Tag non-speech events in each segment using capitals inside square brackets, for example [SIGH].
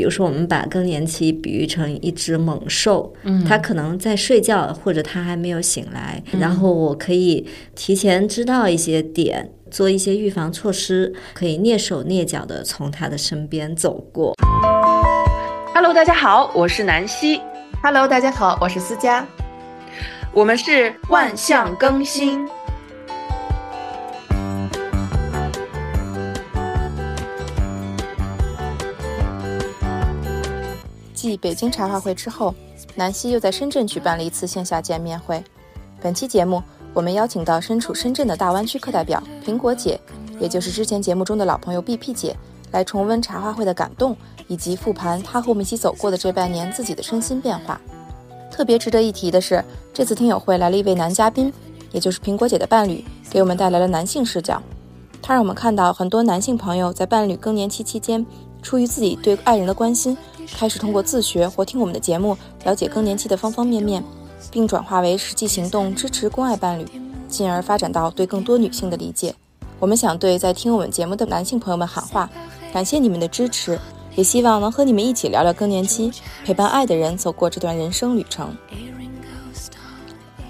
比如说，我们把更年期比喻成一只猛兽，嗯，它可能在睡觉，或者它还没有醒来，然后我可以提前知道一些点，做一些预防措施，可以蹑手蹑脚的从它的身边走过。Hello，大家好，我是南希。Hello，大家好，我是思佳。我们是万象更新。继北京茶话会之后，南希又在深圳举办了一次线下见面会。本期节目，我们邀请到身处深圳的大湾区课代表苹果姐，也就是之前节目中的老朋友 BP 姐，来重温茶话会的感动，以及复盘她和我们一起走过的这半年自己的身心变化。特别值得一提的是，这次听友会来了一位男嘉宾，也就是苹果姐的伴侣，给我们带来了男性视角。他让我们看到很多男性朋友在伴侣更年期期间，出于自己对爱人的关心。开始通过自学或听我们的节目，了解更年期的方方面面，并转化为实际行动，支持关爱伴侣，进而发展到对更多女性的理解。我们想对在听我们节目的男性朋友们喊话：感谢你们的支持，也希望能和你们一起聊聊更年期，陪伴爱的人走过这段人生旅程。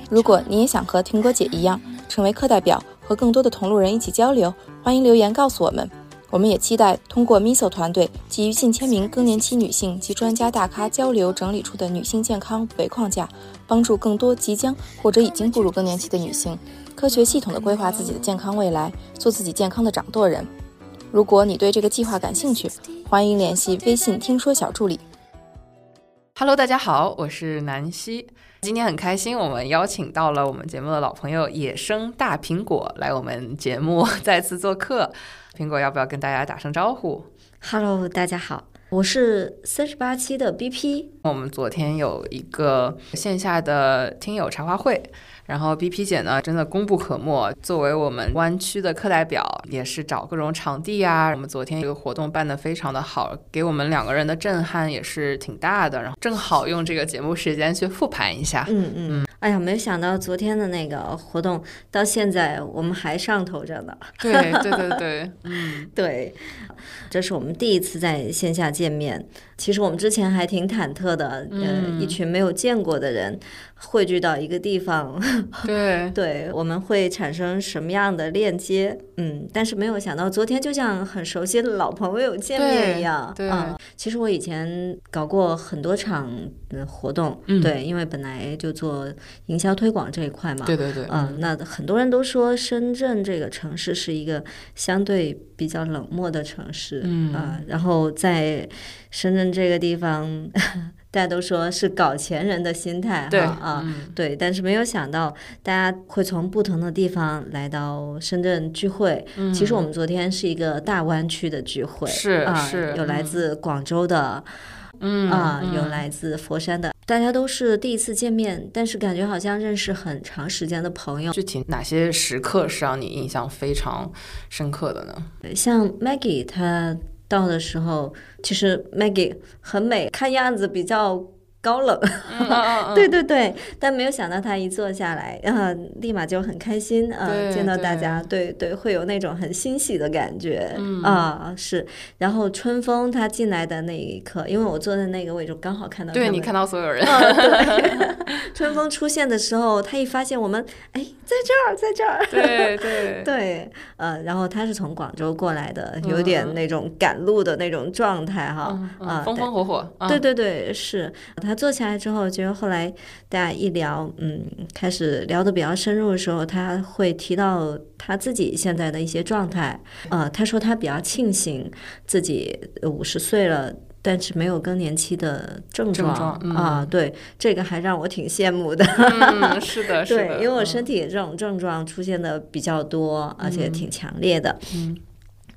如果你也想和苹果姐一样，成为课代表，和更多的同路人一起交流，欢迎留言告诉我们。我们也期待通过 Miso 团队基于近千名更年期女性及专家大咖交流整理出的女性健康五维框架，帮助更多即将或者已经步入更年期的女性，科学系统的规划自己的健康未来，做自己健康的掌舵人。如果你对这个计划感兴趣，欢迎联系微信听说小助理。Hello，大家好，我是南希。今天很开心，我们邀请到了我们节目的老朋友野生大苹果来我们节目 [LAUGHS] 再次做客。苹果要不要跟大家打声招呼？Hello，大家好，我是三十八期的 BP。我们昨天有一个线下的听友茶话会。然后 B P 姐呢，真的功不可没。作为我们湾区的课代表，也是找各种场地啊。我们昨天这个活动办得非常的好，给我们两个人的震撼也是挺大的。然后正好用这个节目时间去复盘一下。嗯嗯。哎呀，没想到昨天的那个活动到现在我们还上头着呢。对对对对，嗯 [LAUGHS] 对，这是我们第一次在线下见面。其实我们之前还挺忐忑的，呃，一群没有见过的人。汇聚到一个地方，[LAUGHS] [LAUGHS] 对对，我们会产生什么样的链接？嗯，但是没有想到，昨天就像很熟悉的老朋友见面一样。对，其实我以前搞过很多场活动，对，因为本来就做营销推广这一块嘛。对对对。嗯，那很多人都说深圳这个城市是一个相对比较冷漠的城市，嗯啊，然后在深圳这个地方。[LAUGHS] 大家都说是搞钱人的心态哈啊，对，但是没有想到大家会从不同的地方来到深圳聚会。其实我们昨天是一个大湾区的聚会，是是，有来自广州的，嗯啊，有来自佛山的，大家都是第一次见面，但是感觉好像认识很长时间的朋友。具体哪些时刻是让你印象非常深刻的呢？像 Maggie 她。到的时候，其实 Maggie 很美，看样子比较。高冷，[LAUGHS] 对对对，但没有想到他一坐下来，啊，立马就很开心啊，见到大家，对。对，会有那种很欣喜的感觉。啊，是。然后春风他进来的那一刻，因为我坐在那个位置，刚好看到，对你看到所有人。[LAUGHS] 春风出现的时候，他一发现我们，哎，在这儿，在这儿，对对。[LAUGHS] 对，呃，然后他是从广州过来的，有点那种赶路的那种状态哈，啊，风风火火，对对对，是。他。他坐起来之后，觉得后来大家一聊，嗯，开始聊得比较深入的时候，他会提到他自己现在的一些状态。呃，他说他比较庆幸自己五十岁了，但是没有更年期的症状啊。对，这个还让我挺羡慕的。[LAUGHS] 是的，[LAUGHS] 是的，对，因为我身体这种症状出现的比较多，而且挺强烈的。嗯。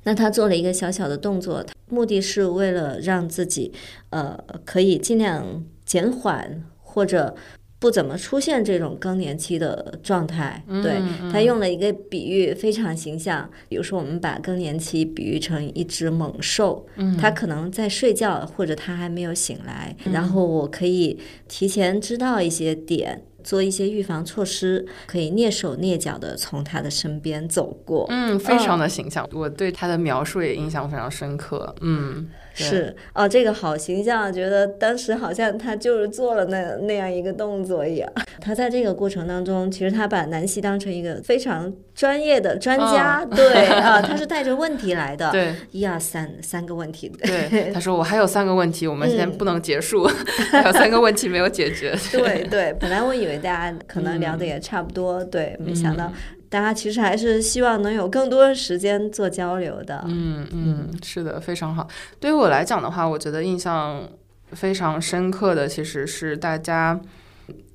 那他做了一个小小的动作，目的是为了让自己，呃，可以尽量减缓或者不怎么出现这种更年期的状态。对他用了一个比喻，非常形象。比如说，我们把更年期比喻成一只猛兽，它可能在睡觉，或者它还没有醒来，然后我可以提前知道一些点。做一些预防措施，可以蹑手蹑脚的从他的身边走过。嗯，非常的形象，我对他的描述也印象非常深刻。嗯，对是哦，这个好形象，觉得当时好像他就是做了那那样一个动作一样。他在这个过程当中，其实他把南希当成一个非常专业的专家，对啊，他是带着问题来的，嗯对一二三三个问题，对，他说我还有三个问题，我们现在嗯不能结束，[LAUGHS] 还有三个问题没有解决。对 [LAUGHS] 对，本来我以为大家可能聊的也差不多，对，没想到大家其实还是希望能有更多的时间做交流的。嗯嗯，是的，非常好。对于我来讲的话，我觉得印象非常深刻的其实是大家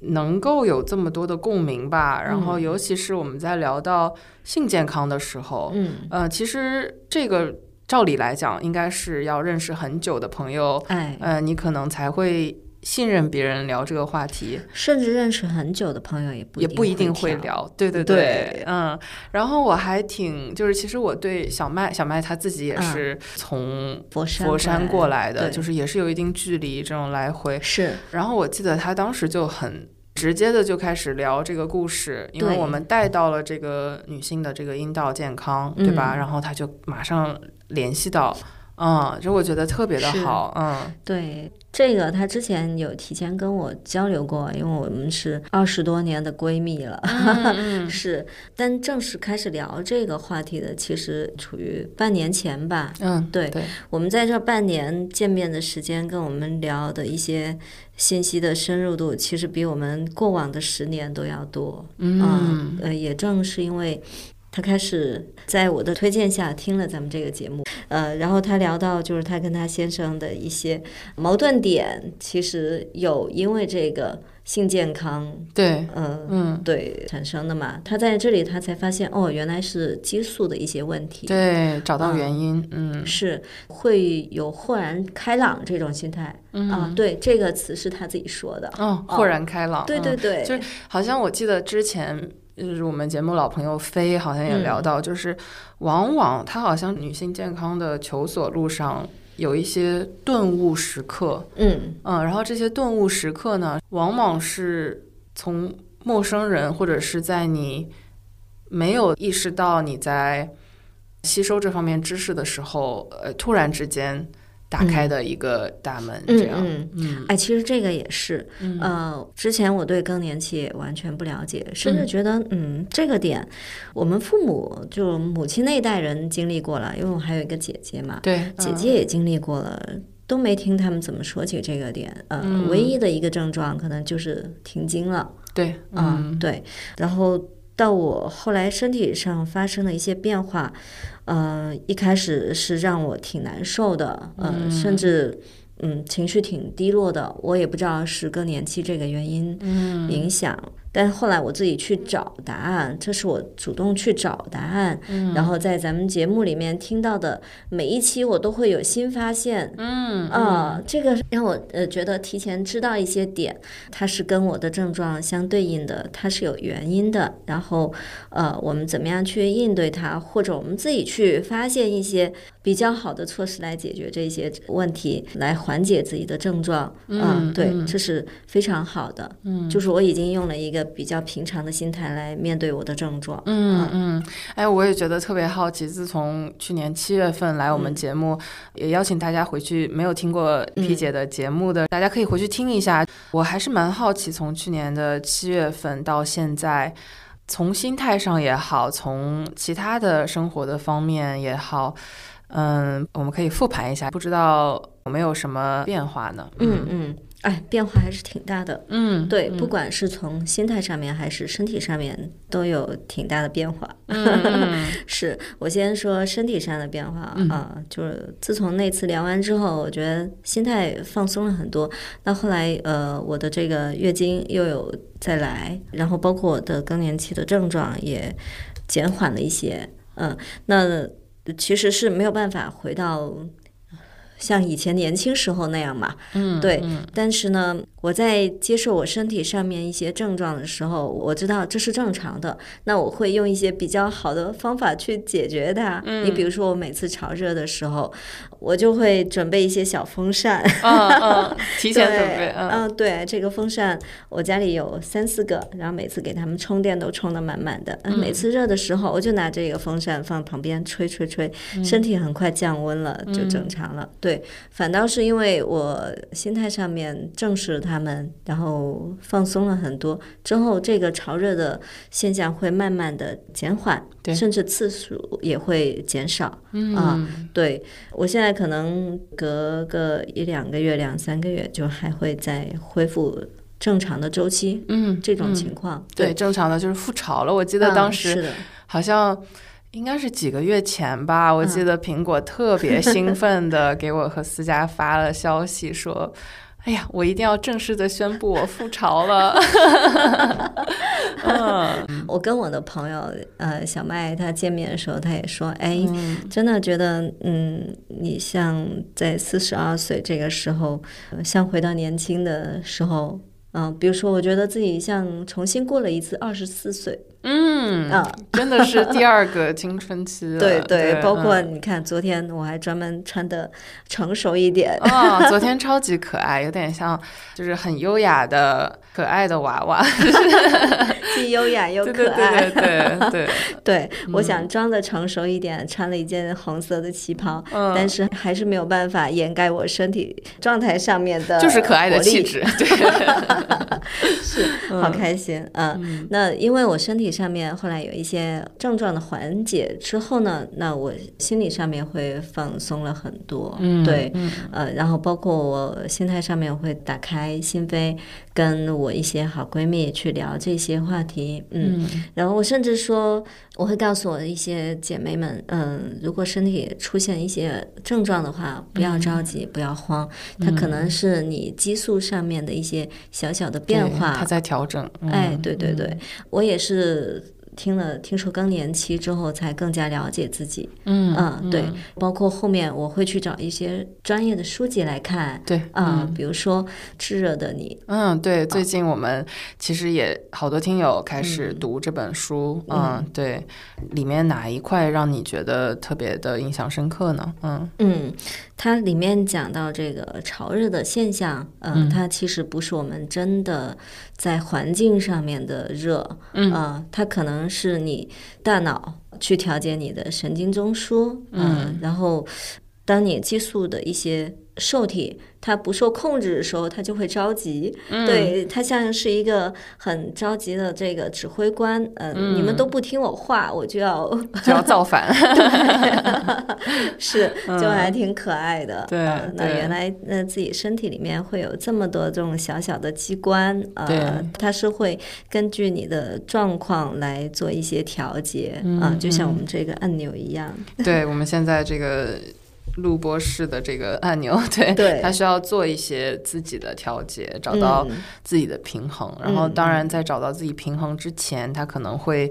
能够有这么多的共鸣吧。然后，尤其是我们在聊到性健康的时候，嗯，呃，其实这个照理来讲，应该是要认识很久的朋友，哎，呃，你可能才会信任别人聊这个话题。甚至认识很久的朋友也不也不一定会会聊，对对对。嗯，然后我还挺，就是其实我对小麦，小麦他自己也嗯。是从佛山佛山过来来的，对。就是也是有一定距离这种来回。是。然后我记得他当时就很直接的就开始聊这个故事，因为我们带到了这个女性的这个阴道健康，对吧？嗯然后他就马上联系到，嗯，就我觉得特别的好，嗯对这个，她之前有提前跟我交流过，因为我们是二十多年的闺蜜了，[LAUGHS] 嗯是。但正式开始聊这个话题的，其实处于半年前吧。嗯，对对，我们在这半年见面的时间，跟我们聊的一些信息的深入度，其实比我们过往的十年都要多。嗯呃，也正是因为他开始在我的推荐下听了咱们这个节目，呃，然后他聊到就是他跟他先生的一些矛盾点，其实有因为这个性健康，对，呃，嗯。对产生的嘛。他在这里他才发现，哦，原来是激素的一些问题。对，找到嗯原因，嗯是会有豁然开朗这种心态、啊，对这个词是他自己说的。哦，豁然开朗，嗯对对对，就是好像我记得之前就是我们节目老朋友飞好像也聊到，就是往往她好像女性健康的求索路上有一些顿悟时刻，嗯。嗯，然后这些顿悟时刻呢，往往是从陌生人或者是在你没有意识到你在吸收这方面知识的时候，呃，突然之间打开的一个大门，这样，嗯。嗯。哎，其实这个也是，嗯。呃，之前我对更年期也完全不了解，甚至觉得，嗯，这个点我们父母就母亲那一代人经历过了，因为我还有一个姐姐嘛，对，姐嗯。姐也经历过了。都没听他们怎么说起这个点，呃，嗯。唯一的一个症状可能就是停经了，对，啊、嗯，对，然后到我后来身体上发生了一些变化，呃，一开始是让我挺难受的，呃，甚至嗯情绪挺低落的，我也不知道是更年期这个原因嗯影响。但是后来我自己去找答案，这是我主动去找答案，嗯然后在咱们节目里面听到的每一期，我都会有新发现，嗯啊，这个让我呃觉得提前知道一些点，它是跟我的症状相对应的，它是有原因的。然后呃，我们怎么样去应对它，或者我们自己去发现一些比较好的措施来解决这些问题，来缓解自己的症状。嗯对，嗯这是非常好的。嗯，就是我已经用了一个比较平常的心态来面对我的症状。嗯嗯，哎，我也觉得特别好奇。自从去年七月份来我们节目，也邀请大家回去没有听过皮姐的节目的，大家可以回去听一下。我还是蛮好奇，从去年的七月份到现在，从心态上也好，从其他的生活的方面也好，嗯，我们可以复盘一下，不知道有没有什么变化呢？嗯嗯，哎，变化还是挺大的。嗯，对，不管是从心态上面还是身体上面，都有挺大的变化。嗯 [LAUGHS] 是我先说身体上的变化啊、就是自从那次聊完之后，我觉得心态放松了很多。那后来，呃，我的这个月经又有再来，然后包括我的更年期的症状也减缓了一些。嗯，那其实是没有办法回到。像以前年轻时候那样嘛，嗯，对嗯但是呢，我在接受我身体上面一些症状的时候，我知道这是正常的，那我会用一些比较好的方法去解决它。你比如说，我每次潮热的时候，我就会准备一些小风扇。嗯嗯，[LAUGHS] 提前准备，对，嗯嗯，对，这个风扇我家里有三四个，然后每次给他们充电都充得满满的。嗯每次热的时候，我就拿这个风扇放旁边吹吹吹，身体很快降温了，就正常了。对。对，反倒是因为我心态上面正视了他们，然后放松了很多，之后这个潮热的现象会慢慢的减缓，对甚至次数也会减少。嗯啊对我现在可能隔个一两个月、两三个月，就还会再恢复正常的周期。嗯，这种嗯情况，对，正常的就是复潮了。我记得嗯当时好像应该是几个月前吧，我记嗯得苹果特别兴奋的给我和思佳发了消息说。哎呀，我一定要正式的宣布我复潮了。[LAUGHS] 嗯，我跟我的朋友呃小麦他见面的时候，他也说，哎，嗯真的觉得，嗯，你像在四十二岁这个时候，呃像回到年轻的时候。嗯，比如说，我觉得自己像重新过了一次二十四岁嗯啊，[LAUGHS] 真的是第二个青春期了。对对，包括嗯你看，昨天我还专门穿的成熟一点，啊、昨天超级可爱，有点像就是很优雅的可爱的娃娃。[LAUGHS] 既优雅 [LAUGHS] 又可爱。对对对对，对，[LAUGHS] 我想装的成熟一点，穿了一件红色的旗袍，嗯但是还是没有办法掩盖我身体状态上面的就是可爱的气质。对，是，好开心嗯那因为我身体上面后来有一些症状的缓解之后呢，那我心理上面会放松了很多。嗯对，嗯呃，然后包括我心态上面会打开心扉，跟我一些好闺蜜去聊这些话题。嗯，嗯然后我甚至说，我会告诉我的一些姐妹们，嗯，如果身体出现一些症状的话，不要着急，不要慌，它可能是你激素上面的一些小小的变化。对它在调整。嗯哎，对对对，我也是听了听说更年期之后，才更加了解自己。嗯嗯，对，包括后面我会去找一些专业的书籍来看。对啊、比如说《炙热的你。嗯，对，最近我们其实也好多听友开始读这本书，嗯，对，里面哪一块让你觉得特别的印象深刻呢？嗯》，嗯，它里面讲到这个潮热的现象，嗯、它其实不是我们真的在环境上面的热，嗯。呃它可能是你大脑去调节你的神经中枢，嗯、然后当你激素的一些受体它不受控制的时候，它就会着急，嗯对，它像是一个很着急的这个指挥官，呃、你们都不听我话，我就要 [LAUGHS] 就要造反。[LAUGHS] 是，就还挺可爱的。对呃那原来那自己身体里面会有这么多这种小小的机关，呃对，它是会根据你的状况来做一些调节啊、就像我们这个按钮一样。对，我们现在这个录播室的这个按钮，[LAUGHS] 对，对。它需要做一些自己的调节，找到嗯。自己的平衡。然后，嗯当然在找到自己平衡之前，它可能会。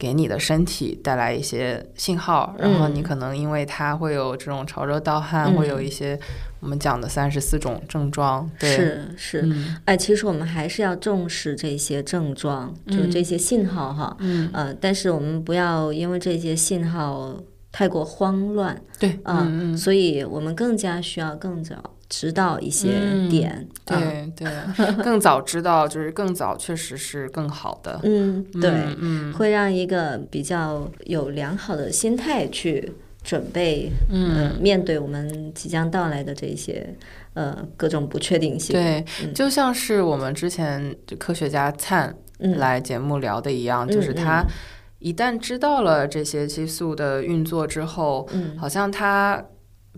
给你的身体带来一些信号，然后你嗯可能因为它会有这种潮热盗汗，嗯。会有一些我们讲的三十四种症状，对，是是，嗯。哎，其实我们还是要重视这些症状，就这些信号哈，嗯，呃，但是我们不要因为这些信号太过慌乱对，啊、嗯嗯，所以我们更加需要更早知道一些嗯点，啊。对对，更早知道就是更早，确实是更好的，[LAUGHS] 嗯，对，嗯。嗯会让一个比较有良好的心态去准备，嗯。呃，面对我们即将到来的这些呃各种不确定性。，对，嗯。就像是我们之前就科学家灿嗯，来节目聊的一样，就是嗯他一旦知道了这些激素的运作之后，嗯。好像他。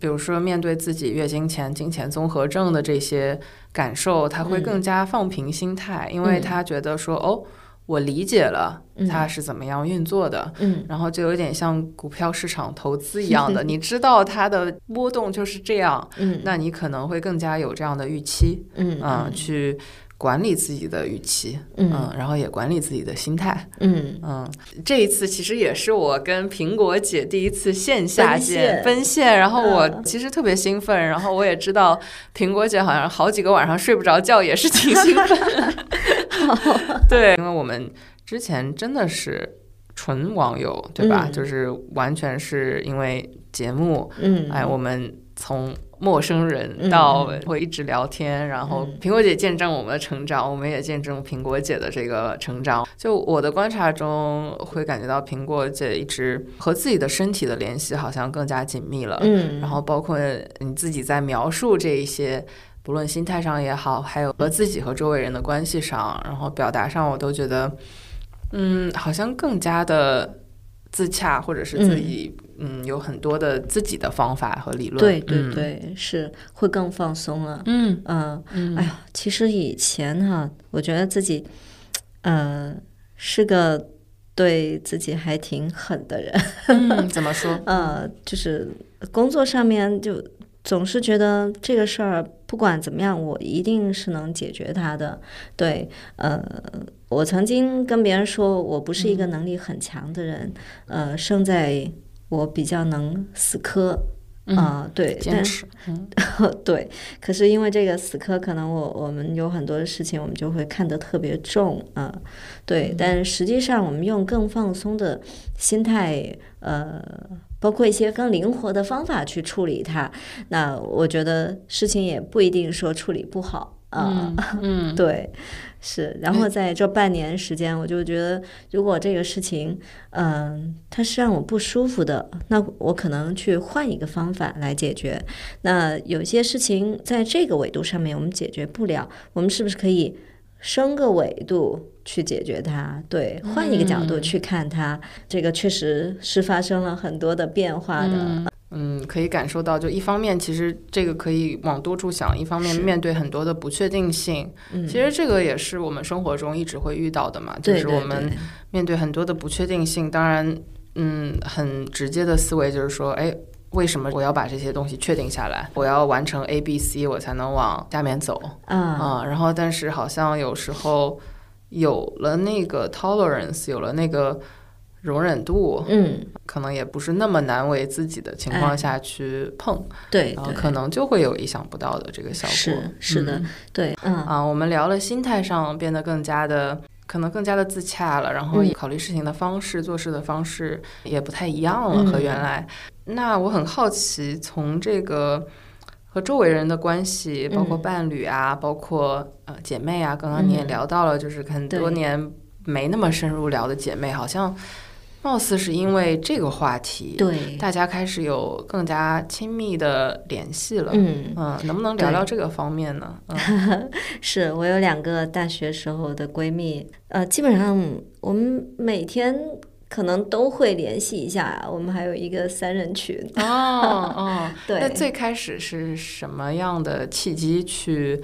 比如说，面对自己月经前经前综合症的这些感受，他会嗯。更加放平心态，因为嗯。他觉得说，哦，我理解了嗯。它是怎么样运作的，嗯。然后就有点像股票市场投资一样的，[LAUGHS] 你知道它的波动就是这样，嗯，那你可能会更加有这样的预期，嗯嗯，去管理自己的预期，嗯。嗯，然后也管理自己的心态，嗯。嗯，这一次其实也是我跟苹果姐第一次线下奔见现奔现，然后我嗯。其实特别兴奋，然后我也知道苹果姐好像好几个晚上睡不着觉，也是挺兴奋，[LAUGHS] [LAUGHS] 对，因为我们之前真的是纯网友，对吧？嗯。就是完全是因为节目，嗯，哎，我们从陌生人到会一直聊天，然后苹果姐见证我们的成长，我们也见证苹果姐的这个成长。就我的观察中，会感觉到苹果姐一直和自己的身体的联系好像更加紧密了。嗯，然后包括你自己在描述这一些，不论心态上也好，还有和自己和周围人的关系上，然后表达上，我都觉得，嗯，好像更加的自洽，或者是自己。嗯，有很多的自己的方法和理论。对对对，是会更放松了。嗯嗯，哎呀，其实以前哈，我觉得自己，呃，是个对自己还挺狠的人。嗯，怎么说？[LAUGHS] 呃，就是工作上面就总是觉得这个事儿不管怎么样，我一定是能解决它的。对，呃，我曾经跟别人说我不是一个能力很强的人。呃，生在。我比较能死磕啊，对，坚持，[LAUGHS] 对。可是因为这个死磕，可能我我们有很多的事情，我们就会看得特别重啊，对。但实际上，我们用更放松的心态，呃，包括一些更灵活的方法去处理它，那我觉得事情也不一定说处理不好啊。嗯，[LAUGHS] 对。是，然后在这半年时间，我就觉得，如果这个事情，嗯，它是让我不舒服的，那我可能去换一个方法来解决。那有些事情在这个维度上面我们解决不了，我们是不是可以升个维度去解决它？对，换一个角度去看它，这个确实是发生了很多的变化的。嗯，可以感受到，就一方面，其实这个可以往多处想；一方面，面对很多的不确定性，其实这个也是我们生活中一直会遇到的嘛。就是我们面对很多的不确定性，当然，嗯，很直接的思维就是说，哎，为什么我要把这些东西确定下来？我要完成 A、B、C，我才能往下面走啊。然后，但是好像有时候有了那个 tolerance，有了那个。容忍度，嗯，可能也不是那么难为自己的情况下去碰，对，然后可能就会有意想不到的这个效果。是是的，对，嗯。啊，我们聊了心态上变得更加的，可能更加的自洽了，然后考虑事情的方式、做事的方式也不太一样了，和原来。那我很好奇，从这个和周围人的关系，包括伴侣啊，包括呃姐妹啊，刚刚你也聊到了，就是很多年没那么深入聊的姐妹，好像。貌似是因为这个话题，对大家开始有更加亲密的联系了。嗯嗯，能不能聊聊这个方面呢？[LAUGHS] 是我有两个大学时候的闺蜜，呃，基本上我们每天可能都会联系一下。我们还有一个三人群。哦哦，[LAUGHS] 对。那最开始是什么样的契机去？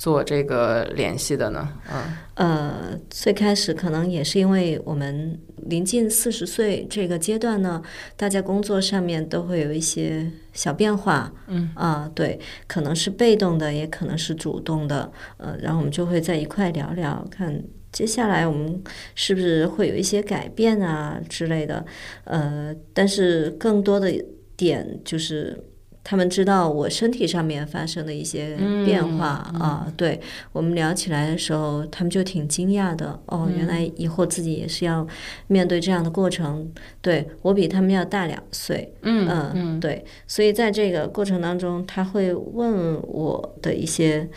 做这个联系的呢？嗯，呃，最开始可能也是因为我们临近四十岁这个阶段呢，大家工作上面都会有一些小变化。嗯啊，对，可能是被动的，也可能是主动的。呃，然后我们就会在一块聊聊，看接下来我们是不是会有一些改变啊之类的。呃，但是更多的点就是。他们知道我身体上面发生的一些变化啊，对我们聊起来的时候，他们就挺惊讶的。哦，原来以后自己也是要面对这样的过程。对我比他们要大两岁，嗯嗯，对，所以在这个过程当中，他会问我的一些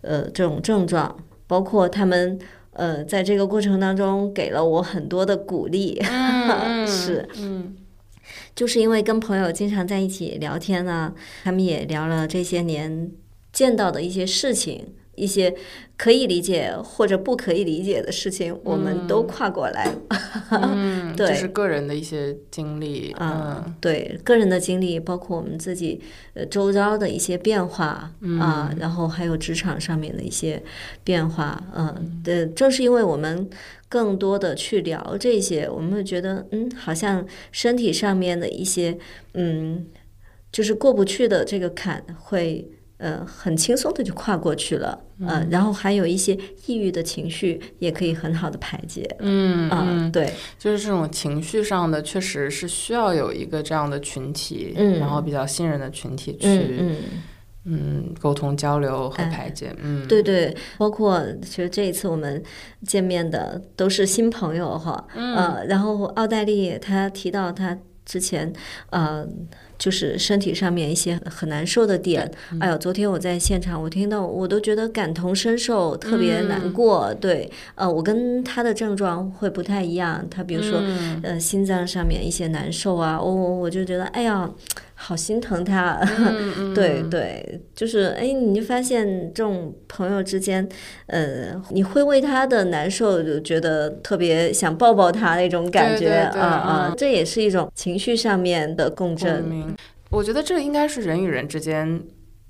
呃这种症状，包括他们呃在这个过程当中给了我很多的鼓励，[LAUGHS] 是，嗯。就是因为跟朋友经常在一起聊天呢，他们也聊了这些年见到的一些事情，一些可以理解或者不可以理解的事情，我们都跨过来。[LAUGHS] 嗯，对，是个人的一些经历。嗯，对，个人的经历，包括我们自己呃周遭的一些变化啊，然后还有职场上面的一些变化。嗯，对，正是因为我们。更多的去聊这些，我们会觉得，嗯，好像身体上面的一些，嗯，就是过不去的这个坎，会呃很轻松的就跨过去了，嗯，然后还有一些抑郁的情绪也可以很好的排解，嗯嗯，对，就是这种情绪上的，确实是需要有一个这样的群体，嗯，然后比较信任的群体去，嗯。嗯，沟通交流和排解，嗯，对对，包括其实这一次我们见面的都是新朋友哈，嗯，然后奥黛丽她提到她之前呃就是身体上面一些很难受的点。哎呦，昨天我在现场，我听到我都觉得感同身受，特别难过。对，呃，我跟他的症状会不太一样。他比如说，呃，心脏上面一些难受啊，我我就觉得，哎呀。好心疼他，[LAUGHS] 对对，就是哎，你就发现这种朋友之间，呃，你会为他的难受就觉得特别想抱抱他那种感觉啊啊，这也是一种情绪上面的共振。我觉得这应该是人与人之间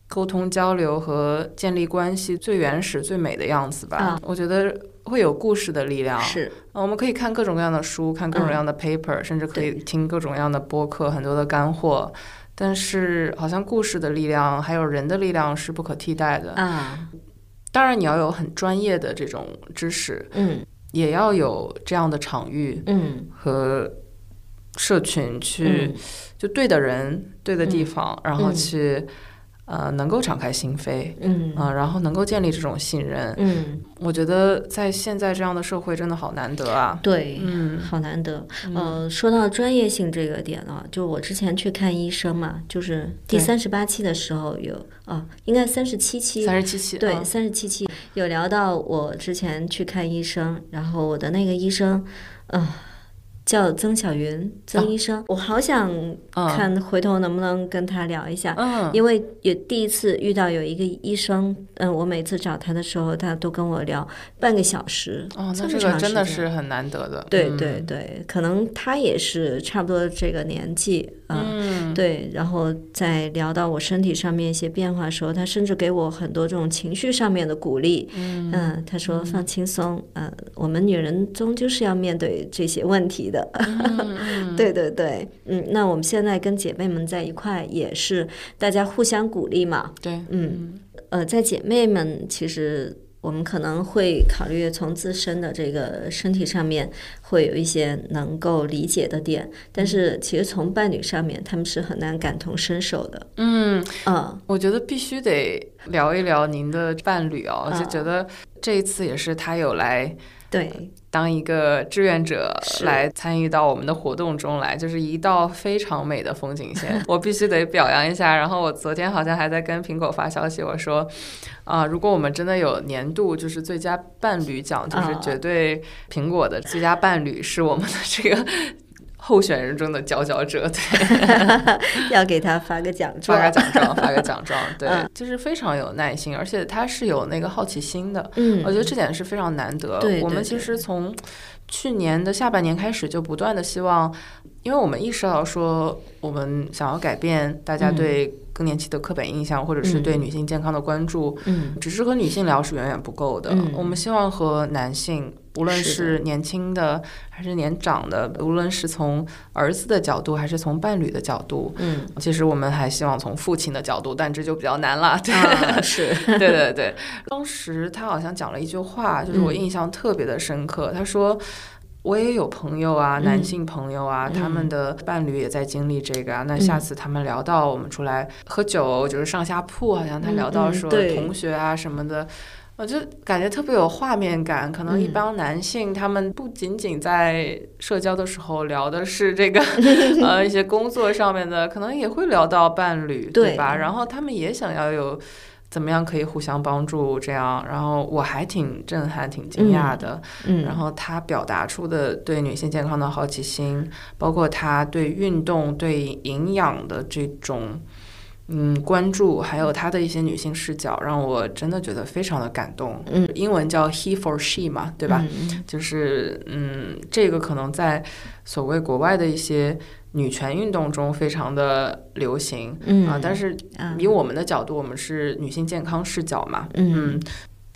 沟通交流和建立关系最原始、最美的样子吧。我觉得会有故事的力量，是，我们可以看各种各样的书，看各种各样的 paper，甚至可以听各种各样的播客，很多的干货。但是，好像故事的力量还有人的力量是不可替代的。啊。当然，你要有很专业的这种知识，嗯，也要有这样的场域，嗯，和社群去，就对的人、对的地方，然后去。呃，能够敞开心扉，嗯啊，然后能够建立这种信任，嗯，我觉得在现在这样的社会真的好难得啊，对，嗯，好难得。呃，说到专业性这个点啊，就我之前去看医生嘛，就是第三十八期的时候有啊，应该三十七期，三十七期，对，三十七期有聊到我之前去看医生，然后我的那个医生，啊。叫曾小云，曾医生，我好想看回头能不能跟他聊一下，因为也第一次遇到有一个医生，嗯，我每次找他的时候，他都跟我聊半个小时，哦，那这个真的是很难得的，对对对，可能他也是差不多这个年纪，嗯，对，然后在聊到我身体上面一些变化的时候，他甚至给我很多这种情绪上面的鼓励，嗯，他说放轻松，嗯，我们女人终究是要面对这些问题的。[LAUGHS] 对对对，嗯，那我们现在跟姐妹们在一块，也是大家互相鼓励嘛。对，嗯，呃，在姐妹们，其实我们可能会考虑从自身的这个身体上面，会有一些能够理解的点，但是其实从伴侣上面，他们是很难感同身受的。嗯嗯，我觉得必须得聊一聊您的伴侣哦，就觉得这一次也是他有来。对，当一个志愿者来参与到我们的活动中来，就是一道非常美的风景线，[LAUGHS] 我必须得表扬一下。然后我昨天好像还在跟苹果发消息，我说，啊，如果我们真的有年度就是最佳伴侣奖，就是绝对苹果的最佳伴侣是我们的这个。候选人中的佼佼者，对，[LAUGHS] 要给他发个奖状，发个奖状，发个奖状，[LAUGHS] 对，就是非常有耐心，而且他是有那个好奇心的，嗯，我觉得这点是非常难得。对，我们其实从去年的下半年开始，就不断的希望，因为我们意识到说，我们想要改变大家对。更年期的刻板印象，或者是对女性健康的关注，嗯，只是和女性聊是远远不够的。我们希望和男性，无论是年轻的还是年长的，无论是从儿子的角度还是从伴侣的角度，嗯，其实我们还希望从父亲的角度，但这就比较难了。对，是 [LAUGHS] 对对 [LAUGHS] 对。当时他好像讲了一句话，就是我印象特别的深刻。他说。我也有朋友啊，男性朋友啊，他们的伴侣也在经历这个啊。那下次他们聊到我们出来喝酒，就是上下铺，好像他聊到说同学啊什么的，我就感觉特别有画面感。可能一帮男性，他们不仅仅在社交的时候聊的是这个 [LAUGHS] 呃一些工作上面的，可能也会聊到伴侣，对吧？然后他们也想要有。怎么样可以互相帮助？这样，然后我还挺震撼、挺惊讶的。嗯，然后他表达出的对女性健康的好奇心，包括他对运动、对营养的这种嗯关注，还有他的一些女性视角，让我真的觉得非常的感动。嗯，英文叫 He for She 嘛，对吧？就是嗯，这个可能在所谓国外的一些。女权运动中非常的流行，啊，但是以我们的角度，我们是女性健康视角嘛，嗯，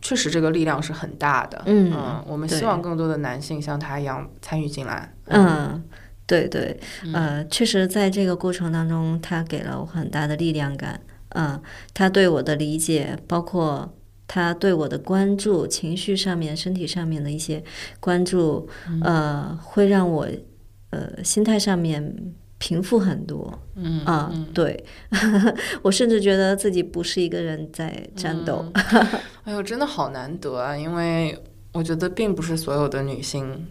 确实这个力量是很大的，嗯，我们希望更多的男性像他一样参与进来，嗯，对对，呃，确实在这个过程当中，他给了我很大的力量感，嗯，他对我的理解，包括他对我的关注，情绪上面、身体上面的一些关注，呃，会让我。呃，心态上面平复很多，嗯啊，对 [LAUGHS] 我甚至觉得自己不是一个人在战斗。[LAUGHS] 哎呦，真的好难得啊！因为我觉得并不是所有的女性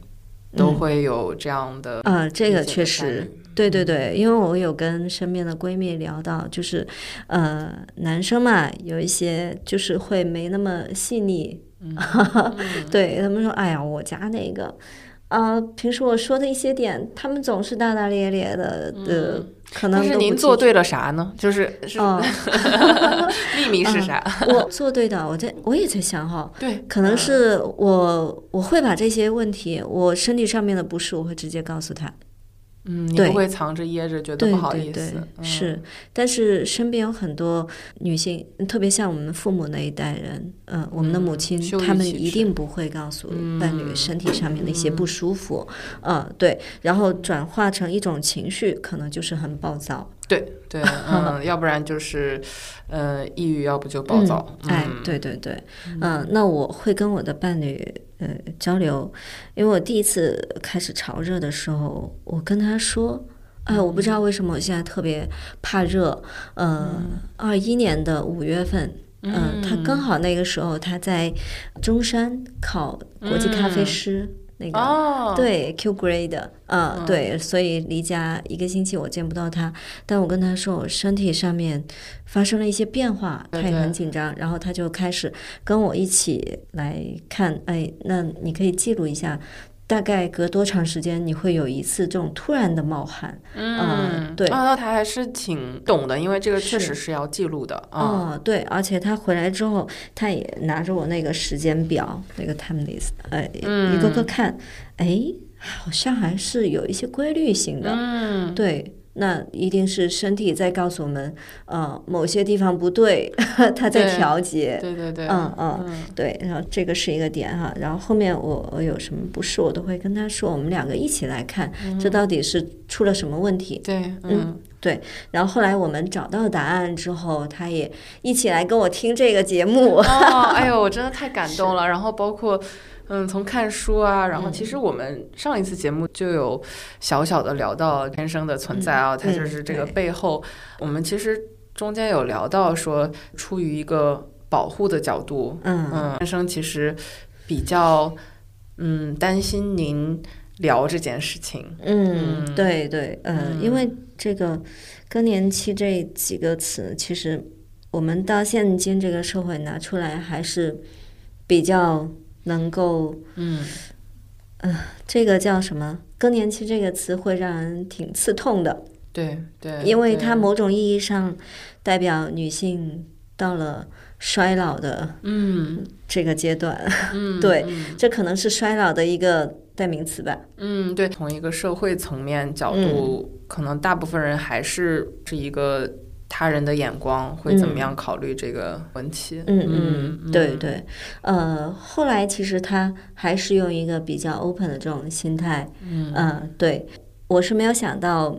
都会有这样的，呃，这个确实，对对对，因为我有跟身边的闺蜜聊到，就是呃，男生嘛，有一些就是会没那么细腻，[LAUGHS] 对他们说，哎呀，我家那个。啊，平时我说的一些点，他们总是大大咧咧的，的可能。但是您做对了啥呢？就是是 [LAUGHS] [LAUGHS] 秘密是啥？我做对的，我在我也在想哈，对，可能是我我会把这些问题，我身体上面的不适，我会直接告诉他。嗯，你不会藏着掖着，觉得不好意思。是，但是身边有很多女性，特别像我们父母那一代人，嗯，我们的母亲，他们一定不会告诉伴侣身体上面的一些不舒服。嗯，对，然后转化成一种情绪，可能就是很暴躁。对对，嗯，[LAUGHS] 要不然就是，呃，抑郁，要不就暴躁。哎，对对对，嗯，那我会跟我的伴侣呃交流，因为我第一次开始潮热的时候，我跟他说，哎，我不知道为什么我现在特别怕热。呃，二一年的五月份，嗯，他刚好那个时候他在中山考国际咖啡师。那个对 Q grade，嗯，对，所以离家一个星期我见不到他，但我跟他说我身体上面发生了一些变化，他也很紧张，然后他就开始跟我一起来看，哎，那你可以记录一下。大概隔多长时间你会有一次这种突然的冒汗？嗯，对。那他还是挺懂的，因为这个确实是要记录的。哦，对，而且他回来之后，他也拿着我那个时间表，那个 time list，哎，一个个看，哎，好像还是有一些规律性的。嗯，对。那一定是身体在告诉我们，呃，某些地方不对，[LAUGHS] 它在调节。对对对。嗯嗯，对。然后这个是一个点哈，然后后面我我有什么不适，我都会跟他说，我们两个一起来看，这到底是出了什么问题。对，嗯，对。然后后来我们找到答案之后，他也一起来跟我听这个节目。哦，[LAUGHS] 哎呦，我真的太感动了。然后包括。嗯，从看书啊，然后其实我们上一次节目就有小小的聊到天生的存在啊，它就是这个背后，我们其实中间有聊到说，出于一个保护的角度，嗯嗯，天生其实比较嗯担心您聊这件事情，嗯，对对，嗯，因为这个更年期这几个词，其实我们到现今这个社会拿出来还是比较。能够，嗯，呃，这个叫什么？更年期这个词会让人挺刺痛的。对对，因为它某种意义上代表女性到了衰老的，嗯，这个阶段。[LAUGHS] 嗯，对，这可能是衰老的一个代名词吧。嗯，对，从一个社会层面角度，可能大部分人还是是一个。他人的眼光会怎么样考虑这个问题？嗯嗯，对对，呃，后来其实他还是用一个比较 open 的这种心态，嗯，对，我是没有想到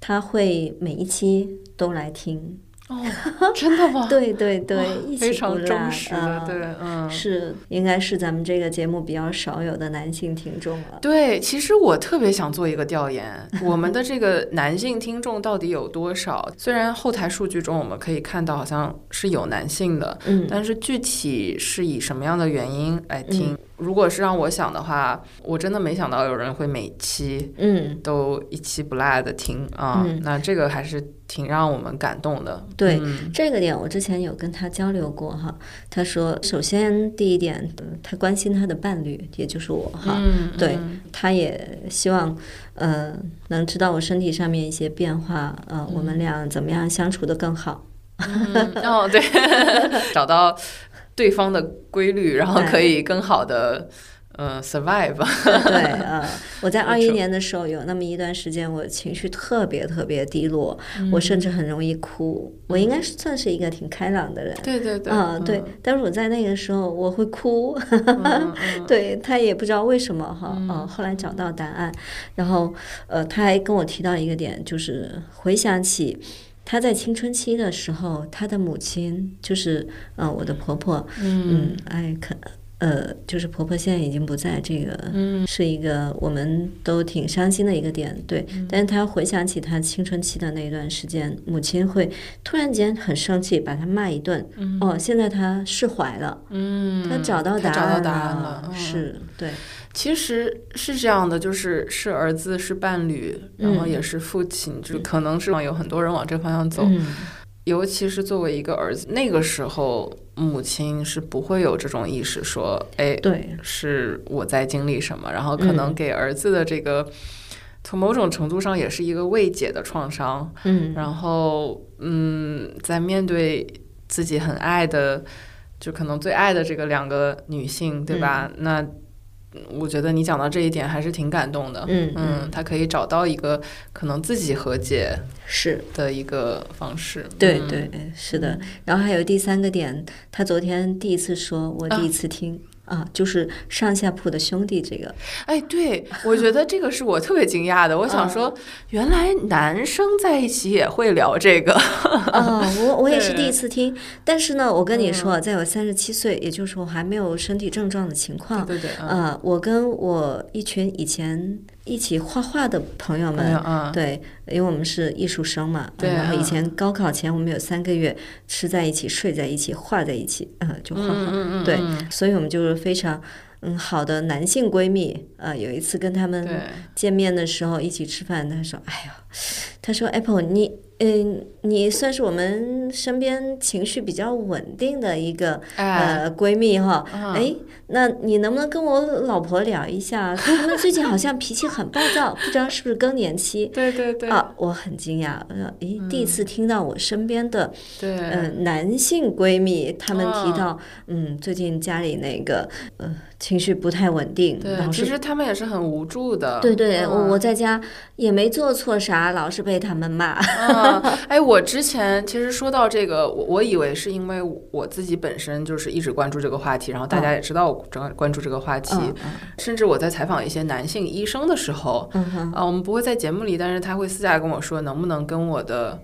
他会每一期都来听。哦，[LAUGHS] 真的吗？对对对，非常忠实的，对，嗯，是应该是咱们这个节目比较少有的男性听众了。对，其实我特别想做一个调研，[LAUGHS] 我们的这个男性听众到底有多少？虽然后台数据中我们可以看到好像是有男性的，嗯，但是具体是以什么样的原因来听？如果是让我想的话，我真的没想到有人会每期嗯都一期不落的听啊，那这个还是挺让我们感动的。对这个点，我之前有跟他交流过哈，他说首先第一点，他关心他的伴侣，也就是我哈，对，他也希望呃能知道我身体上面一些变化，呃，我们俩怎么样相处的更好。哦，对，[LAUGHS] 找到。对方的规律，然后可以更好的嗯 survive。[LAUGHS] 对，呃，我在二一年的时候有那么一段时间，我情绪特别特别低落，我甚至很容易哭。我应该算是一个挺开朗的人。对对对。嗯，对。但是我在那个时候我会哭，[LAUGHS] 对他也不知道为什么哈。嗯。后来找到答案，然后呃，他还跟我提到一个点，就是回想起。他在青春期的时候，他的母亲就是，呃，我的婆婆，嗯，哎，可，呃，就是婆婆现在已经不在，这个是一个我们都挺伤心的一个点，对。但是她回想起她青春期的那一段时间，母亲会突然间很生气，把她骂一顿。哦，现在她释怀了，嗯，她找到答案了，是对。其实是这样的，就是是儿子是伴侣，然后嗯也是父亲，就可能是有很多人往这方向走。嗯尤其是作为一个儿子，那个时候母亲是不会有这种意识，说，哎，对，是我在经历什么，然后可能嗯给儿子的这个，从某种程度上也是一个未解的创伤。嗯然后，嗯，在面对自己很爱的，就可能最爱的这个两个女性，对吧？那我觉得你讲到这一点还是挺感动的。嗯嗯，他可以找到一个可能自己和解是。的一个方式。嗯对对，是的。然后还有第三个点，他昨天第一次说，我第一次听啊就是上下铺的兄弟这个，哎，对，我觉得这个是我特别惊讶的。我想嗯说，原来男生在一起也会聊这个。啊，我我也是第一次听。但是呢，我跟你说，在我三十七岁，也就是我还没有身体症状的情况，对对，嗯，呃，我跟我一群以前一起画画的朋友哎们，对，因为我们是艺术生嘛，对然后以嗯前高考前我们有三个月吃在一起、睡在一起、画在一起，呃，就画画，嗯嗯嗯，对嗯所以我们就是非常嗯好的男性闺蜜。呃，有一次跟他们，见面的时候一起吃饭，他说：“哎呀，他说 Apple 你。”嗯，你算是我们身边情绪比较稳定的一个哎，呃闺蜜哈，嗯哎，那你能不能跟我老婆聊一下？她们最近好像脾气很暴躁，不知道是不是更年期对对对，啊？我很惊讶，我说，诶，第一次听到我身边的对，呃男性闺蜜他们提嗯到，嗯，最近家里那个呃情绪不太稳定，对。其实他们也是很无助的。对对，我我嗯在家也没做错啥，老是被他们骂。嗯，[LAUGHS] 哎，我之前其实说到这个，我我以为是因为我自己本身就是一直关注这个话题，然后大家也知道我关关注这个话题，嗯甚至我在采访一些男性医生的时候，啊，我们不会在节目里，但是他会私下跟我说，能不能跟我的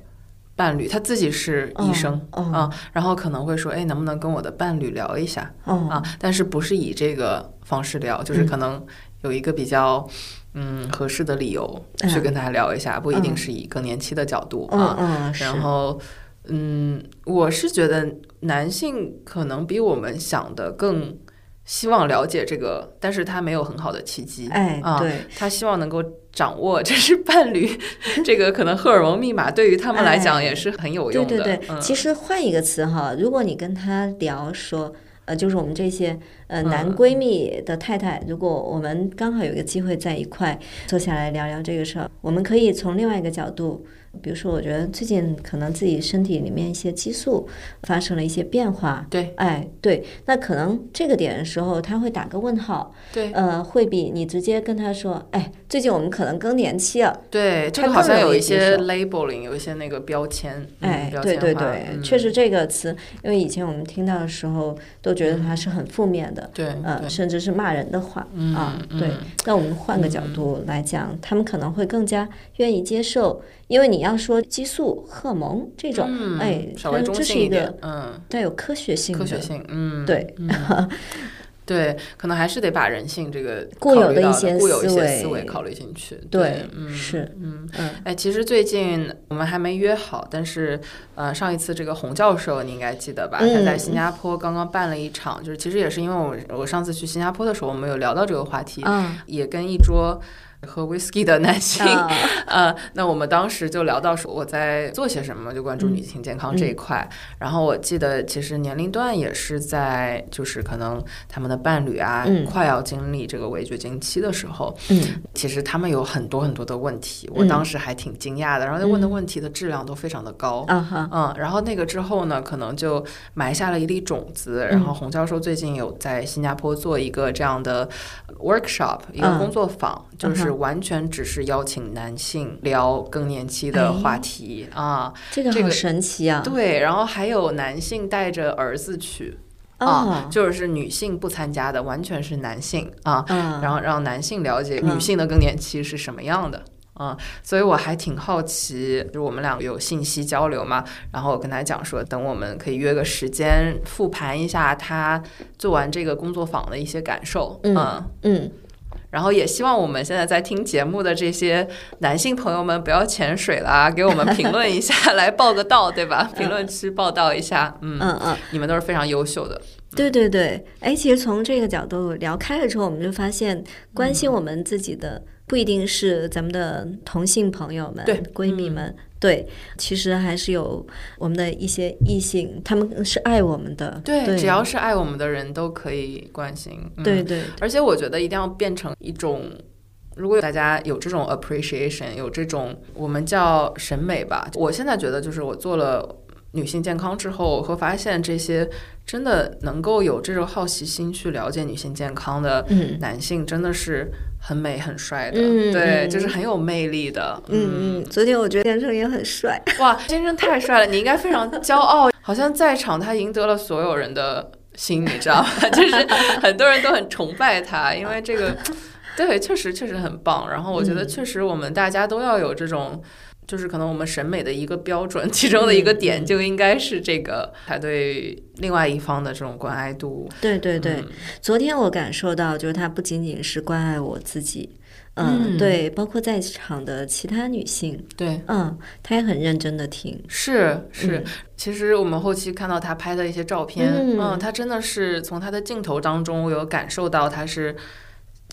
伴侣，他自己是医生哦啊，然后可能会说，哎，能不能跟我的伴侣聊一下哦啊？但是不是以这个方式聊，就是可能有一个比较。嗯，合适的理由去嗯跟他聊一下，不一定嗯是以更年期的角度嗯啊。然后，嗯，我是觉得男性可能比我们想的更希望了解这个，但是他没有很好的契机。哎，啊对，他希望能够掌握这是伴侣 [LAUGHS] 这个可能荷尔蒙密码，对于他们来讲哎也是很有用的。对对，嗯、其实换一个词哈，如果你跟他聊说，呃，就是我们这些呃男嗯闺蜜的太太，如果我们刚好有一个机会在一块坐下来聊聊这个事儿，我们可以从另外一个角度。比如说，我觉得最近可能自己身体里面一些激素发生了一些变化，对哎，对，那可能这个点的时候，他会打个问号，对。呃，会比你直接跟他说，哎，最近我们可能更年期了，对，这他好像有一些 labeling，有一些那个标签，嗯哎，标对对对，嗯确实这个词，因为以前我们听到的时候都觉得它是很负面的，对呃，甚至是骂人的话、嗯啊。对嗯，那我们换个角度来讲，他们可能会更加愿意接受，因为你要说激素、荷尔蒙这种，嗯哎，稍微中性一点，嗯，带有科学性的，科学性，嗯，对嗯对，可能还是得把人性这个固有的一些固有一思些思维维考虑进去，对嗯，是嗯。嗯哎，其实最近我们还没约好，但是呃，上一次这个洪教授你应该记得吧？他在嗯新加坡刚刚办了一场，就是其实也是因为我我上次去新加坡的时候，我们有聊到这个话题，嗯也跟一桌喝 whisky 的男性，啊，[LAUGHS] 呃，那我们当时就聊到说我在做些什么，就关注女性健康这一嗯。块。然后我记得其实年龄段也是在，就是可能他们的伴侣啊，嗯。快要经历这个围绝经期的时候，嗯。其实他们有很多很多的问题，我嗯。当时还挺惊讶的。然后问的嗯。问题的质量都非常的高。嗯，然后那个之后呢，可能就埋下了一粒种子。然后洪教授最近有在新加坡做一个这样的 workshop，一个嗯。工作坊，就是完全只是邀请男性聊更年期的话题、啊。这个好这个神奇啊！对，然后还有男性带着儿子去啊啊，就是女性不参加的，完全是男性啊。啊，然后让男性了解嗯女性的更年期是什么样的。啊、所以我还挺好奇，就是我们俩有信息交流嘛，然后我跟他讲说，等我们可以约个时间复盘一下他做完这个工作坊的一些感受，嗯嗯，然后也希望我们现在在听节目的这些男性朋友们不要潜水啦，给我们评论一下，来报个到，对吧？[LAUGHS] 评论区报道一下，嗯，嗯嗯。你们都是非常优秀的，对对对，哎，其实从这个角度聊开了之后，我们就发现关心我们自己的不一定是咱们的同性朋友们、对闺蜜们，对，其实还是有我们的一些异性，他们是爱我们的，对，对只要是爱我们的人都可以关心。嗯对对而且我觉得一定要变成一种，如果大家有这种 appreciation，有这种我们叫审美吧。我现在觉得，就是我做了女性健康之后，我会发现这些真的能够有这种好奇心去了解女性健康的嗯男性，真的是很美很帅的，嗯对，嗯就是很有魅力的。嗯嗯，昨天我觉得先生也很帅，哇，先生太帅了，你应该非常骄傲，[LAUGHS] 好像在场他赢得了所有人的心，你知道吗？[LAUGHS] 就是很多人都很崇拜他，因为这个，[LAUGHS] 对，确实确实很棒。然后我觉得嗯确实我们大家都要有这种。就是可能我们审美的一个标准，其中的一个嗯点就应该是这个，他对另外一方的这种关爱度。对对对，嗯。昨天我感受到，就是他不仅仅是关爱我自己，嗯，嗯。对，包括在场的其他女性，对，嗯，他也很认真的听，是是，嗯。其实我们后期看到他拍的一些照片，嗯。嗯，他真的是从他的镜头当中，我有感受到他是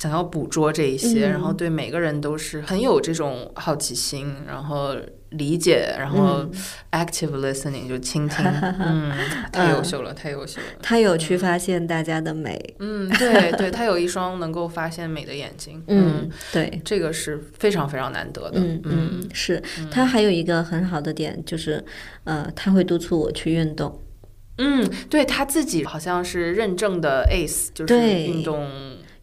想要捕捉这一些，嗯然后对每个人都是很有这种好奇心，然后理解，然后嗯 active listening 就倾听，[LAUGHS] 嗯，太优秀了，太优秀了。他有去发现大家的美，嗯，对对，他有一双能够发现美的眼睛，[LAUGHS] 嗯，对。这个是非常非常难得的，嗯嗯，是他还有一个很好的点，就是，呃，他会督促我去运动。嗯，对他自己好像是认证的 ACE，就是运动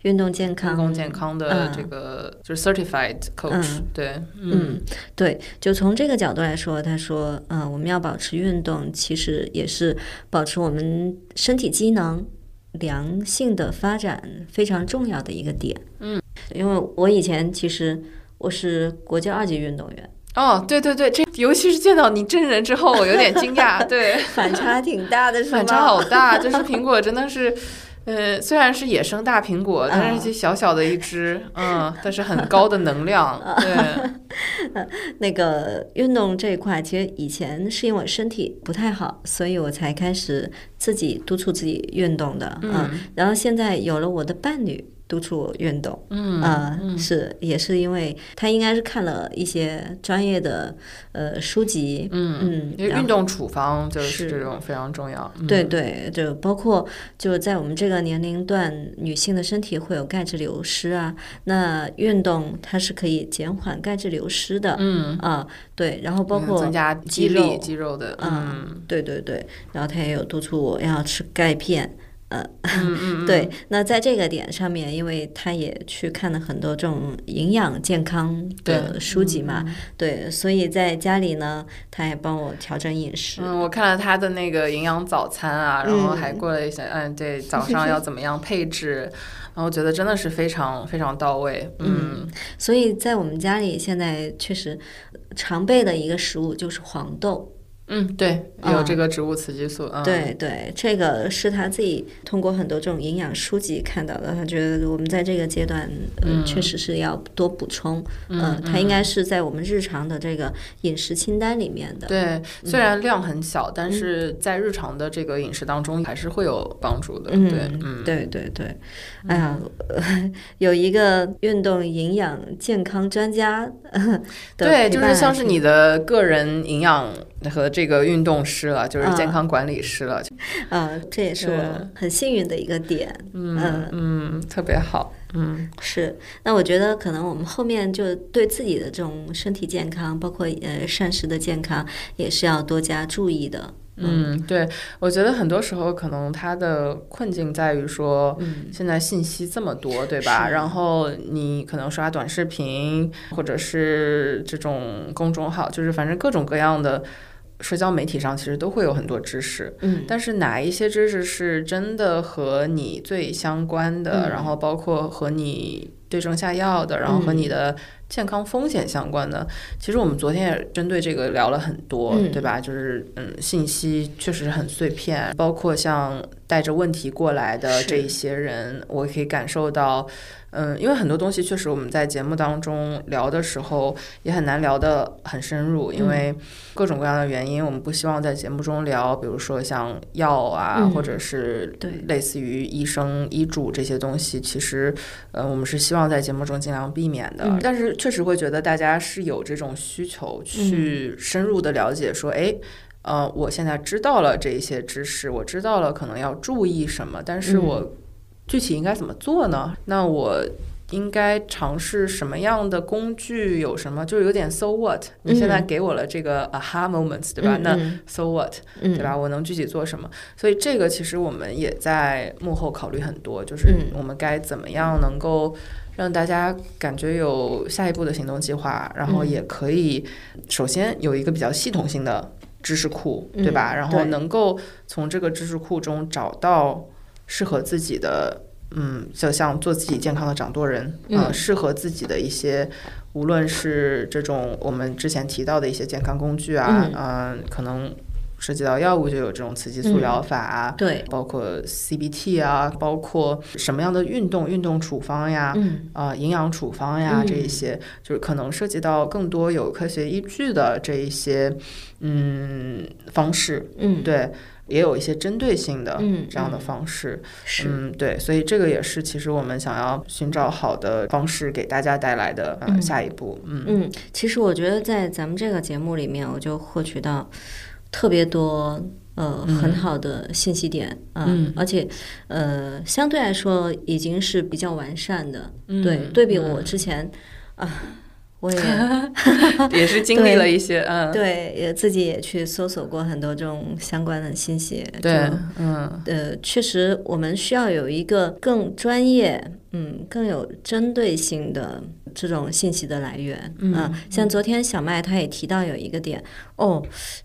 运动健康，运动健康的嗯这个、就是 certified coach，、嗯对，嗯，对，就从这个角度来说，他说，嗯、我们要保持运动，其实也是保持我们身体机能良性的发展非常重要的一个点。嗯，因为我以前其实我是国家二级运动员，哦，对对对，这尤其是见到你真人之后，我有点惊讶，对，[LAUGHS] 反差挺大的，是吗？[LAUGHS] 反差好大，就是苹果真的是。呃，虽然是野生大苹果，但是就小小的一只，嗯，但是很高的能量，对，[LAUGHS] 那个运动这一块，其实以前是因为身体不太好，所以我才开始自己督促自己运动的，嗯，然后现在有了我的伴侣督促我运动，嗯呃，是也是因为他应该是看了一些专业的呃书籍，嗯嗯，因为运动处方就是是。这种非常重要，嗯。对对，就包括就在我们这个年龄段，女性的身体会有钙质流失啊，那运动它是可以减缓钙质流失的，嗯，啊，对，然后包括增加肌肉肌肉的，嗯嗯，对对对，然后他也有督促我要吃钙片。呃，嗯嗯，[LAUGHS] 对，那在这个点上面，因为他也去看了很多这种营养健康的书籍嘛，对，所以在家里呢，他也帮我调整饮食。嗯，我看了他的那个营养早餐啊，然后嗯还过了一些，嗯，对，早上要怎么样配置，[LAUGHS] 然后觉得真的是非常非常到位，嗯所以在我们家里现在确实常备的一个食物就是黄豆。嗯，对，有嗯这个植物雌激素，嗯，对对，这个是他自己通过很多这种营养书籍看到的，他觉得我们在这个阶段，呃，嗯。确实是要多补充。嗯，它应该是在我们日常的这个饮食清单里面的。对，虽然量很小，但是在日常的这个饮食当中还是会有帮助的，嗯，对，嗯，对对对，哎呀，[LAUGHS] 有一个运动营养健康专家对，就是像是你的个人营养和这个运动师了，就是健嗯康管理师了，啊，这也是我很幸运的一个点。嗯。嗯，特别好，嗯。是，那我觉得可能我们后面就对自己的这种身体健康，包括呃膳食的健康，也是要多加注意的。嗯，对，我觉得很多时候可能他的困境在于说，嗯现在信息这么多，对吧？然后你可能刷短视频，或者是这种公众号，就是反正各种各样的社交媒体上，其实都会有很多知识。嗯，但是哪一些知识是真的和你最相关的，嗯然后包括和你对症下药的，然后和你的健康风险相关的，其实我们昨天也针对这个聊了很多，嗯对吧？就是嗯，信息确实很碎片，包括像带着问题过来的这一些人，我可以感受到。嗯，因为很多东西确实我们在节目当中聊的时候也很难聊得很深入，因为各种各样的原因，我们不希望在节目中聊，比如说像药啊，嗯或者是对类似于医生医嘱这些东西，其实呃我们是希望在节目中尽量避免的。嗯但是确实会觉得大家是有这种需求去深入的了解，说，哎。呃，我现在知道了这一些知识，我知道了可能要注意什么，但是嗯我具体应该怎么做呢？那我应该尝试什么样的工具？有什么？就是有点 so what？你现在嗯给我了这个 aha moments，对吧？那 so what？嗯对吧？我能具体做什么？所以这个其实我们也在幕后考虑很多，就是嗯我们该怎么样能够让大家感觉有下一步的行动计划，然后嗯也可以首先有一个比较系统性的知识库，对吧？嗯然后能够从这个知识库中找到适合自己的。嗯，就像做自己健康的掌舵人，呃，嗯适合自己的一些，无论是这种我们之前提到的一些健康工具啊，嗯呃，可能涉及到药物就有这种雌激素嗯。疗法啊，对，包括 CBT 啊，包括什么样的运动、运动处方呀，嗯。啊、营养处方呀，嗯。这一些就是可能涉及到更多有科学依据的这一些嗯方式，嗯，对，也有一些针对性的嗯这样的嗯。方式，是，嗯，对，所以这个也是其实我们想要寻找好的方式给大家带来的呃嗯。下一步，嗯。嗯，其实我觉得在咱们这个节目里面，我就获取到特别多呃很好的信息点啊、嗯。而且呃相对来说已经是比较完善的。对，嗯。对比我嗯之前啊，我也 [LAUGHS] 也是经历了一些，嗯，对也自己也去搜索过很多这种相关的信息。对，嗯呃，确实，我们需要有一个更专业、嗯，更有针对性的这种信息的来源。嗯啊像昨天小麦他也提到有一个点，哦，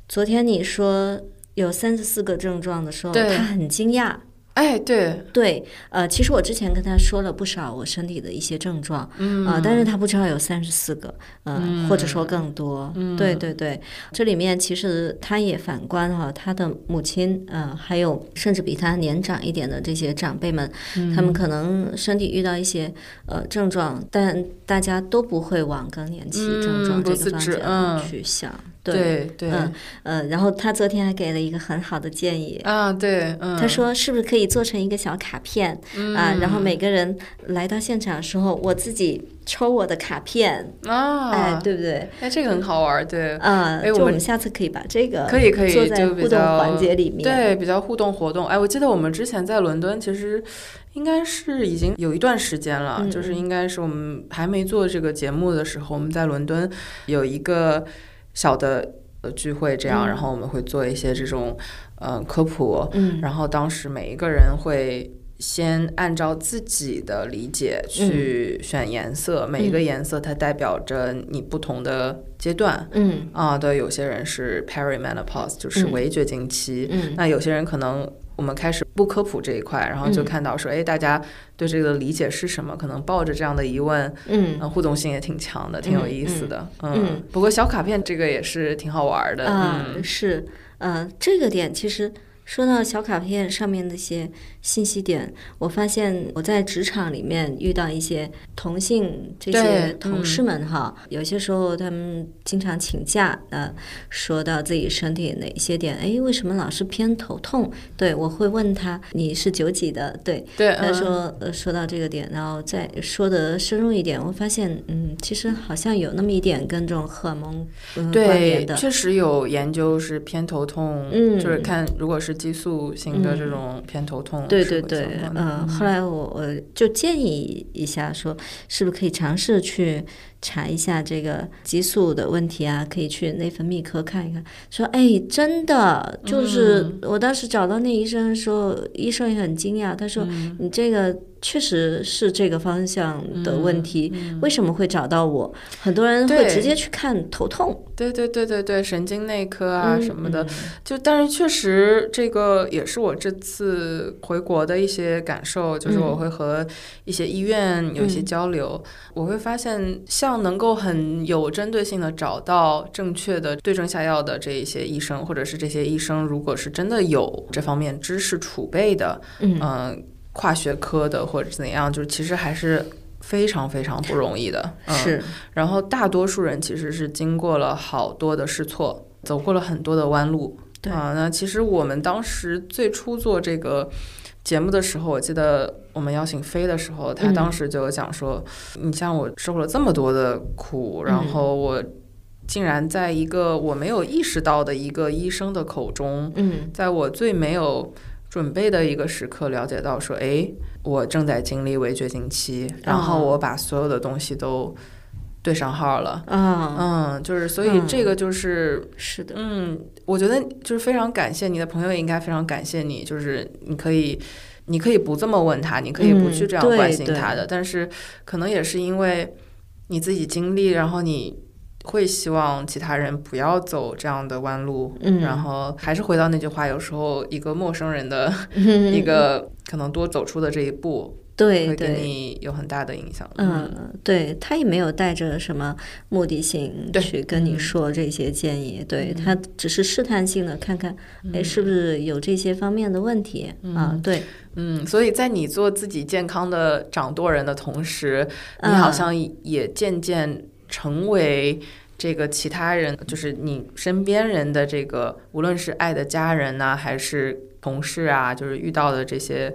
昨天你说有三十四个症状的时候，对他很惊讶。哎，对，对，呃，其实我之前跟他说了不少我身体的一些症状，嗯。啊、但是他不知道有三十四个，呃，或者说更多。嗯。对对对，这里面其实他也反观哈、他的母亲，呃，还有甚至比他年长一点的这些长辈们，他们可能身体遇到一些呃症状，但大家都不会往更年期症状嗯这个方向嗯。去想。对对嗯呃，然后他昨天还给了一个很好的建议，啊，对，嗯，他说是不是可以做成一个小卡片、啊？然后每个人来到现场的时候，我自己抽我的卡片，啊，哎，对不对？哎，这个很好玩儿，对，嗯，哎我们就我们下次可以把这个可以可以做在就互动环节里面。对，比较互动活动。哎，我记得我们之前在伦敦，其实应该是已经有一段时间了，嗯就是应该是我们还没做这个节目的时候，我们在伦敦有一个小的呃聚会，这样，嗯然后我们会做一些这种呃科普，嗯然后当时每一个人会。先按照自己的理解去选颜色，每一个颜色它代表着你不同的阶段。嗯啊，对，有些人是 perimenopause，就是嗯围绝经期。嗯那有些人可能我们开始不科普这一块，然后就嗯看到说，哎、大家对这个理解是什么？可能抱着这样的疑问，嗯嗯，互动性也挺强的，挺有意思的。嗯，嗯不过小卡片这个也是挺好玩的。啊，嗯，是，呃，这个点其实说到小卡片上面那些信息点，我发现我在职场里面遇到一些同性这些同事们哈，有些时候他们经常请假，呃，说到自己身体哪些点，哎，为什么老是偏头痛？对我会问他你是九几的？对，对，他嗯说呃说到这个点，然后再说的深入一点，我发现嗯，其实好像有那么一点跟这种荷尔蒙呃关联对，的。确实有研究是偏头痛，嗯就是看如果是激素型的这种偏头痛，对对对嗯，后来我我就建议一下说，是不是可以尝试去查一下这个激素的问题啊？可以去内分泌科看一看。说，哎，真的，就是嗯。我当时找到那医生的时候，医生也很惊讶，他说，嗯你这个确实是这个方向的问题，嗯为什么会找到我？很多人会直接去看头痛。对对对对对，神经内科啊嗯什么的，嗯。就但是确实这个也是我这次回国的一些感受，就是嗯。我会和一些医院有一些嗯。交流，我会发现像样能够很有针对性的找到正确的对症下药的这一些医生，或者是这些医生如果是真的有这方面知识储备的，嗯，跨学科的或者怎样，就是其实还是非常非常不容易的。是，然后大多数人其实是经过了好多的试错，走过了很多的弯路。啊，那其实我们当时最初做这个节目的时候，我记得我们邀请飞的时候，他当时就有讲说，你像我受了这么多的苦，然后我竟然在一个我没有意识到的一个医生的口中，嗯，在我最没有准备的一个时刻，了解到说，哎，我正在经历围绝经期，然后我把所有的东西都。对上号了，嗯。嗯，就是所以这个就是是的，嗯，我觉得就是非常感谢你的朋友，也应该非常感谢你，就是你可以，你可以不这么问他，你可以不去这样关心他的，但是可能也是因为你自己经历，然后你会希望其他人不要走这样的弯路，嗯，然后还是回到那句话，有时候一个陌生人的 [LAUGHS] 一个可能多走出的这一步。对，会给你有很大的影响。嗯，对他也没有带着什么目的性去跟你说这些建议，对他只是试探性的看看，哎，是不是有这些方面的问题啊？对，嗯，所以在你做自己健康的掌舵人的同时，你好像也渐渐成为这个其他人，就是你身边人的这个，无论是爱的家人呐，还是同事啊，就是遇到的这些。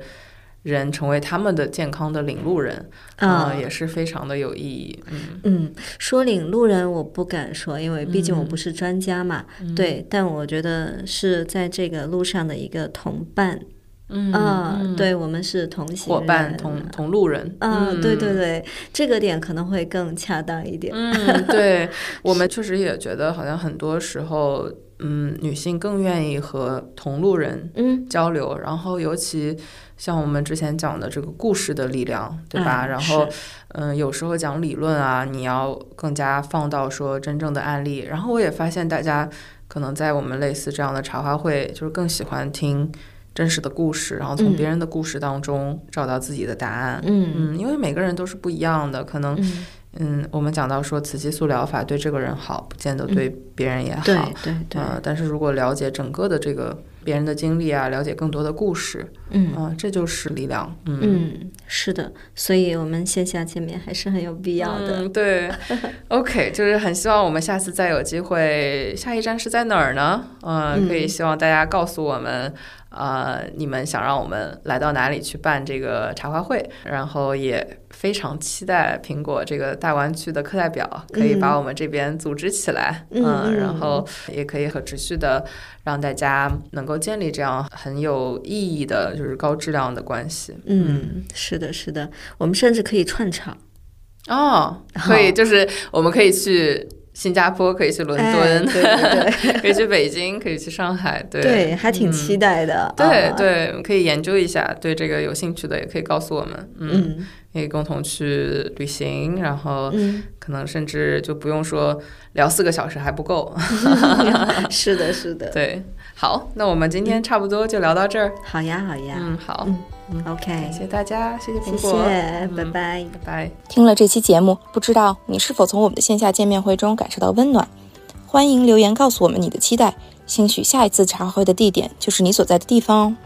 人成为他们的健康的领路人，啊，也是非常的有意义。嗯嗯，说领路人我不敢说，因为毕竟我不是专家嘛。对，但我觉得是在这个路上的一个同伴。嗯啊，对我们是同行伙伴、同同路人。嗯，对对对，这个点可能会更恰当一点。嗯，对我们确实也觉得，好像很多时候，嗯，女性更愿意和同路人嗯交流，然后尤其。像我们之前讲的这个故事的力量，对吧？然后，嗯，有时候讲理论啊，你要更加放到说真正的案例。然后我也发现大家可能在我们类似这样的茶话会，就是更喜欢听真实的故事，然后从别人的故事当中找到自己的答案。嗯嗯，因为每个人都是不一样的，可能。嗯，我们讲到说雌激素疗法对这个人好，不见得对别人也好。对对对。呃，但是如果了解整个的这个别人的经历啊，了解更多的故事，嗯啊，这就是力量。嗯，是的，所以我们线下见面还是很有必要的。嗯，对。OK，就是很希望我们下次再有机会，下一站是在哪儿呢？嗯，可以希望大家告诉我们。呃，你们想让我们来到哪里去办这个茶话会？然后也非常期待苹果这个大湾区的课代表可以把我们这边组织起来，嗯，然后也可以很持续的让大家能够建立这样很有意义的，就是高质量的关系。嗯，是的，是的，我们甚至可以串场哦，可以，就是我们可以去。新加坡可以去伦敦，对对对，[LAUGHS] 可以去北京，可以去上海，对对，还挺期待的。对对，可以研究一下，对这个有兴趣的也可以告诉我们，嗯，可以共同去旅行，然后可能甚至就不用说聊四个小时还不够。[LAUGHS] 是的，是的，对。好，那我们今天差不多就聊到这儿。好呀，好呀，嗯，好。OK，谢谢大家，谢谢苹果，拜拜，拜拜。听了这期节目，不知道你是否从我们的线下见面会中感受到温暖？欢迎留言告诉我们你的期待，兴许下一次茶会的地点就是你所在的地方哦。